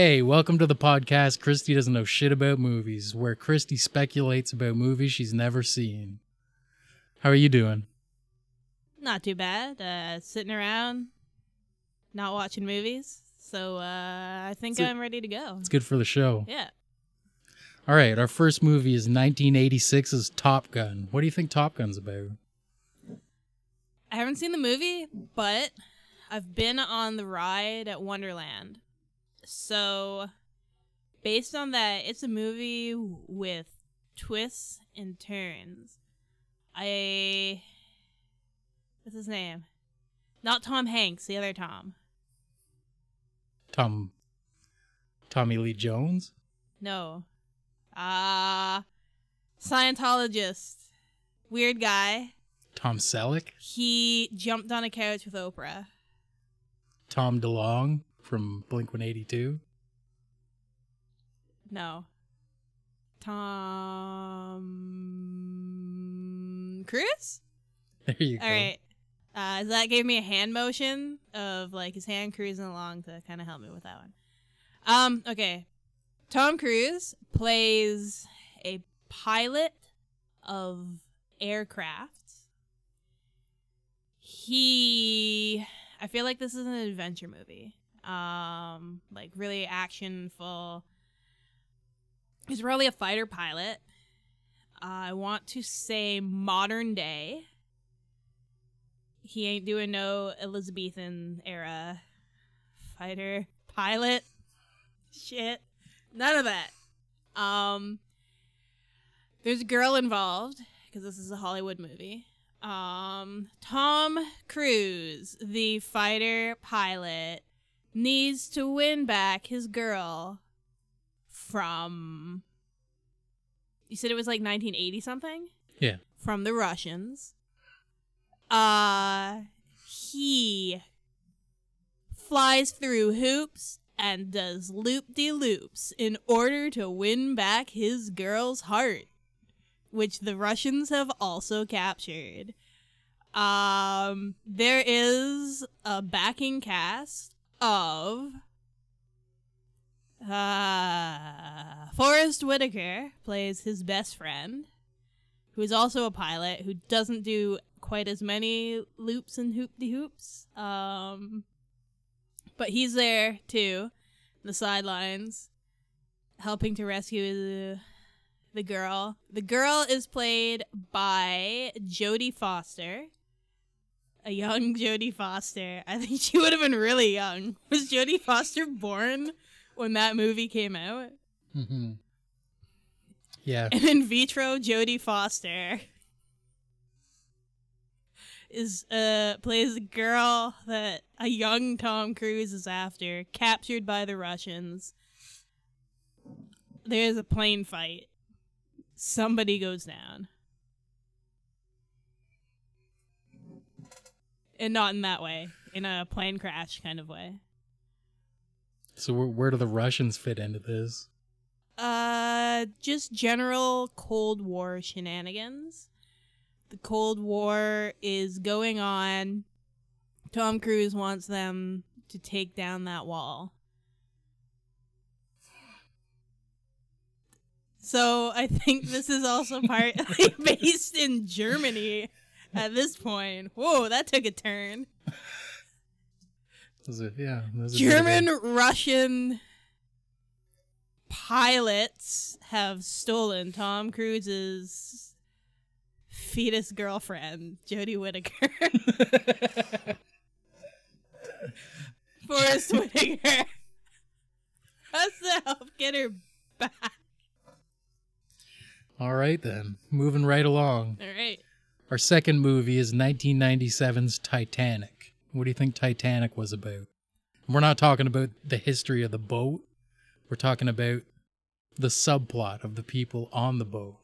Hey, welcome to the podcast. Kristy doesn't know shit about movies, where Kristy speculates about movies she's never seen. How are you doing? Not too bad. Uh, sitting around, not watching movies. So uh, I think It's I'm ready to go. It's good for the show. Yeah. All right, our first movie is 1986's Top Gun. What do you think Top Gun's about? I haven't seen the movie, but I've been on the ride at Wonderland. So, based on that, it's a movie with twists and turns. I. What's his name? Not Tom Hanks, the other Tom. Tom Tommy Lee Jones? No. Ah. Scientologist. Weird guy. Tom Selleck? He jumped on a couch with Oprah. Tom DeLonge from Blink 182? No. Tom Cruise? There you go. All right. Uh, that gave me a hand motion of like his hand cruising along to kind of help me with that one. Um, okay. Tom Cruise plays a pilot of aircraft. He I feel like this is an adventure movie. Um, like really actionful. He's really a fighter pilot. I want to say modern day. He ain't doing no Elizabethan era fighter pilot shit. None of that. Um there's a girl involved because this is a Hollywood movie. Um Tom Cruise, the fighter pilot, needs to win back his girl from You said it was like 1980 something? Yeah. From the Russians. Uh he flies through hoops and does loop de loops in order to win back his girl's heart, which the Russians have also captured. Um, there is a backing cast of uh, Forest Whitaker plays his best friend, who is also a pilot who doesn't do quite as many loops and hoop de hoops. Um, but he's there too, the sidelines, helping to rescue the, the girl. The girl is played by Jodie Foster, a young Jodie Foster. I think she would have been really young. Was Jodie Foster born when that movie came out? hmm Yeah. And in vitro, Jodie Foster is uh plays a girl that a young Tom Cruise is after, captured by the Russians. There's a plane fight. Somebody goes down. And not in that way, in a plane crash kind of way. So where, where do the Russians fit into this? Uh, just general Cold War shenanigans. The Cold War is going on. Tom Cruise wants them to take down that wall. So I think this is also partly based in Germany at this point. Whoa, that took a turn. Yeah. there's a German Russian pilots have stolen Tom Cruise's fetus girlfriend, Jodie Whittaker. Forest Whitaker has to help get her back. All right, then. Moving right along. All right. Our second movie is 1997's Titanic. What do you think Titanic was about? We're not talking about the history of the boat. We're talking about the subplot of the people on the boat.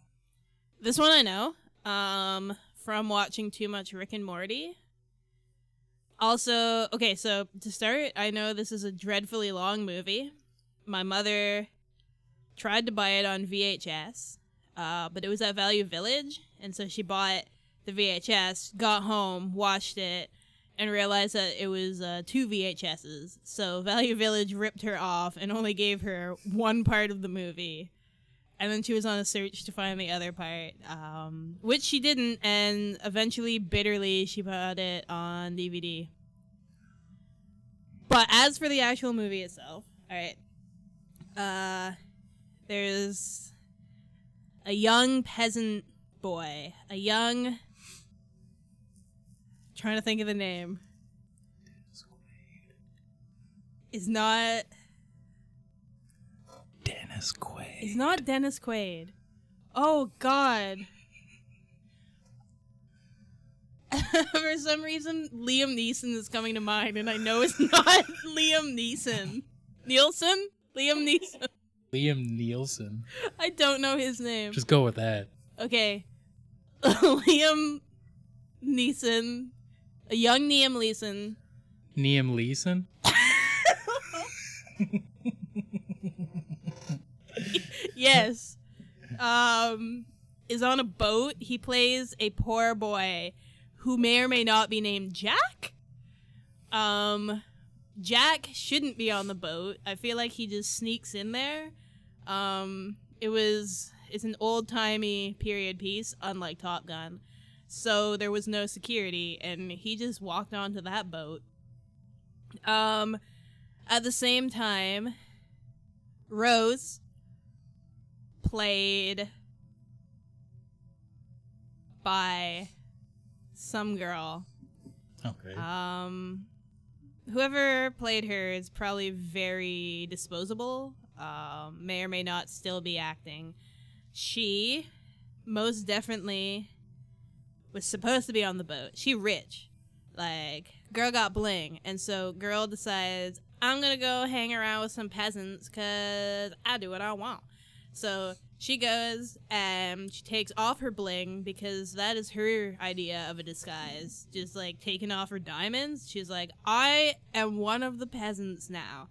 This one I know um, from watching too much Rick and Morty. Also, okay, so to start, I know this is a dreadfully long movie. My mother tried to buy it on VHS, uh, but it was at Value Village, and so she bought the VHS, got home, watched it, and realized that it was uh, two VHSs. So Value Village ripped her off and only gave her one part of the movie. And then she was on a search to find the other part, um, which she didn't. And eventually, bitterly, she put it on DVD. But as for the actual movie itself, all right, uh, there's a young peasant boy, a young. Trying to think of the name. Is not. Dennis Quaid. It's not Dennis Quaid. Oh God. For some reason, Liam Neeson is coming to mind, and I know it's not Liam Neeson. Nielsen? Liam Neeson. Liam Nielsen. I don't know his name. Just go with that. Okay. Liam Neeson. A young Liam Neeson. Liam Leeson. yes. Um is on a boat. He plays a poor boy who may or may not be named Jack. Um Jack shouldn't be on the boat. I feel like he just sneaks in there. Um it was it's an old-timey period piece unlike Top Gun. So there was no security and he just walked onto that boat. Um at the same time Rose played by some girl. Okay. Um, whoever played her is probably very disposable. Um, may or may not still be acting. She most definitely was supposed to be on the boat. She rich, like girl got bling, and so girl decides I'm gonna go hang around with some peasants because I do what I want. So she goes and she takes off her bling because that is her idea of a disguise. Just like taking off her diamonds. She's like, I am one of the peasants now.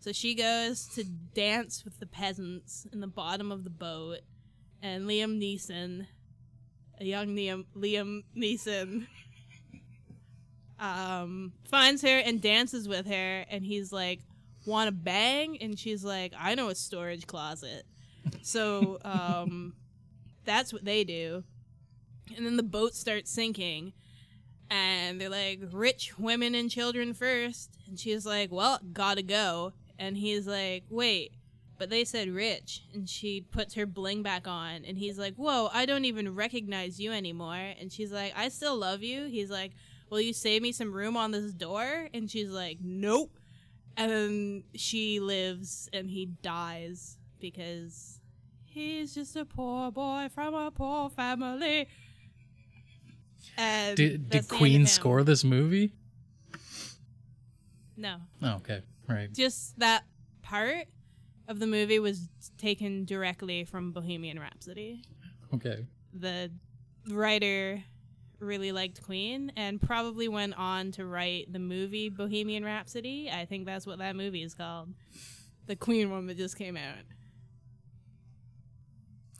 So she goes to dance with the peasants in the bottom of the boat. And Liam Neeson, a young Liam, Liam Neeson, um, finds her and dances with her. And he's like, Want to bang? And she's like, I know a storage closet. So um, that's what they do. And then the boat starts sinking. And they're like, rich women and children first. And she's like, well, gotta go. And he's like, wait, but they said rich. And she puts her bling back on. And he's like, whoa, I don't even recognize you anymore. And she's like, I still love you. He's like, will you save me some room on this door? And she's like, nope. And she lives and he dies because he's just a poor boy from a poor family. And did did the end of Queen score this movie? No, Oh, okay. Right. just that part of the movie was taken directly from Bohemian Rhapsody. Okay. The writer really liked Queen and probably went on to write the movie Bohemian Rhapsody. I think that's what that movie is called. The Queen one that just came out.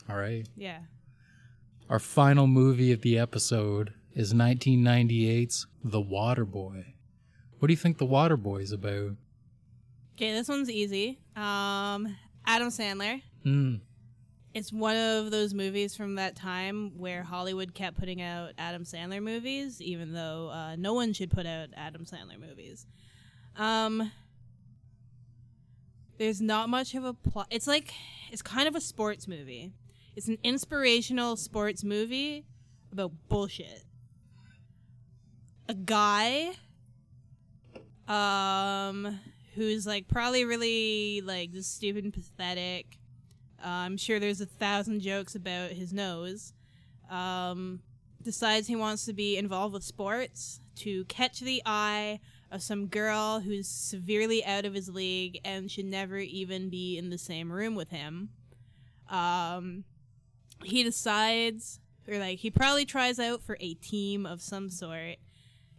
All right. Yeah. Our final movie of the episode is 1998's The Waterboy. What do you think The Waterboy is about? Okay, this one's easy. Um, Adam Sandler. Hmm. It's one of those movies from that time where Hollywood kept putting out Adam Sandler movies, even though uh, no one should put out Adam Sandler movies. Um, there's not much of a plot. It's like it's kind of a sports movie. It's an inspirational sports movie about bullshit. A guy, um, who's like probably really like just stupid and pathetic. Uh, I'm sure there's a thousand jokes about his nose. Um, decides he wants to be involved with sports to catch the eye of some girl who's severely out of his league and should never even be in the same room with him. Um, he decides, or like, he probably tries out for a team of some sort,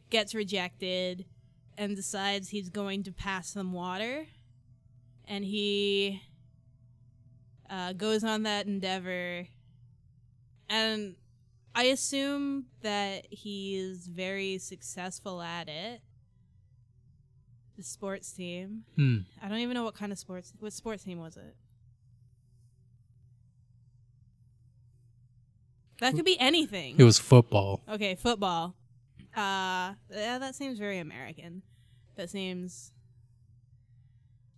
gets rejected, and decides he's going to pass them water. And he uh, goes on that endeavor. And I assume that he is very successful at it. The sports team. Hmm. I don't even know what kind of sports. What sports team was it? That could be anything. It was football. Okay, football. Uh, yeah, that seems very American. That seems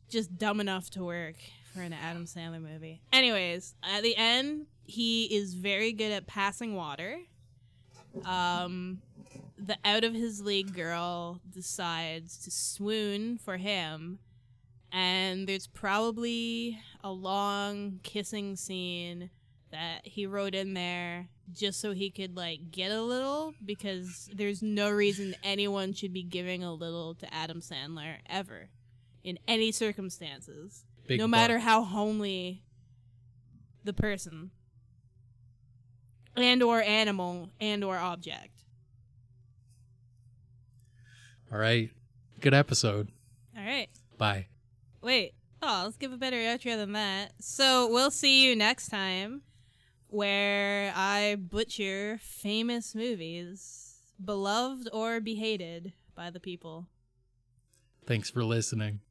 just dumb enough to work for an Adam Sandler movie. Anyways, at the end, he is very good at passing water. Um, the out of his league girl decides to swoon for him, and there's probably a long kissing scene that he wrote in there just so he could like get a little because there's no reason anyone should be giving a little to Adam Sandler ever in any circumstances Big no matter buck. how homely the person and or animal and or object All right. Good episode. all right Bye. wait oh let's give a better outro than that so we'll see you next time where i butcher famous movies beloved or behated by the people Thanks for listening.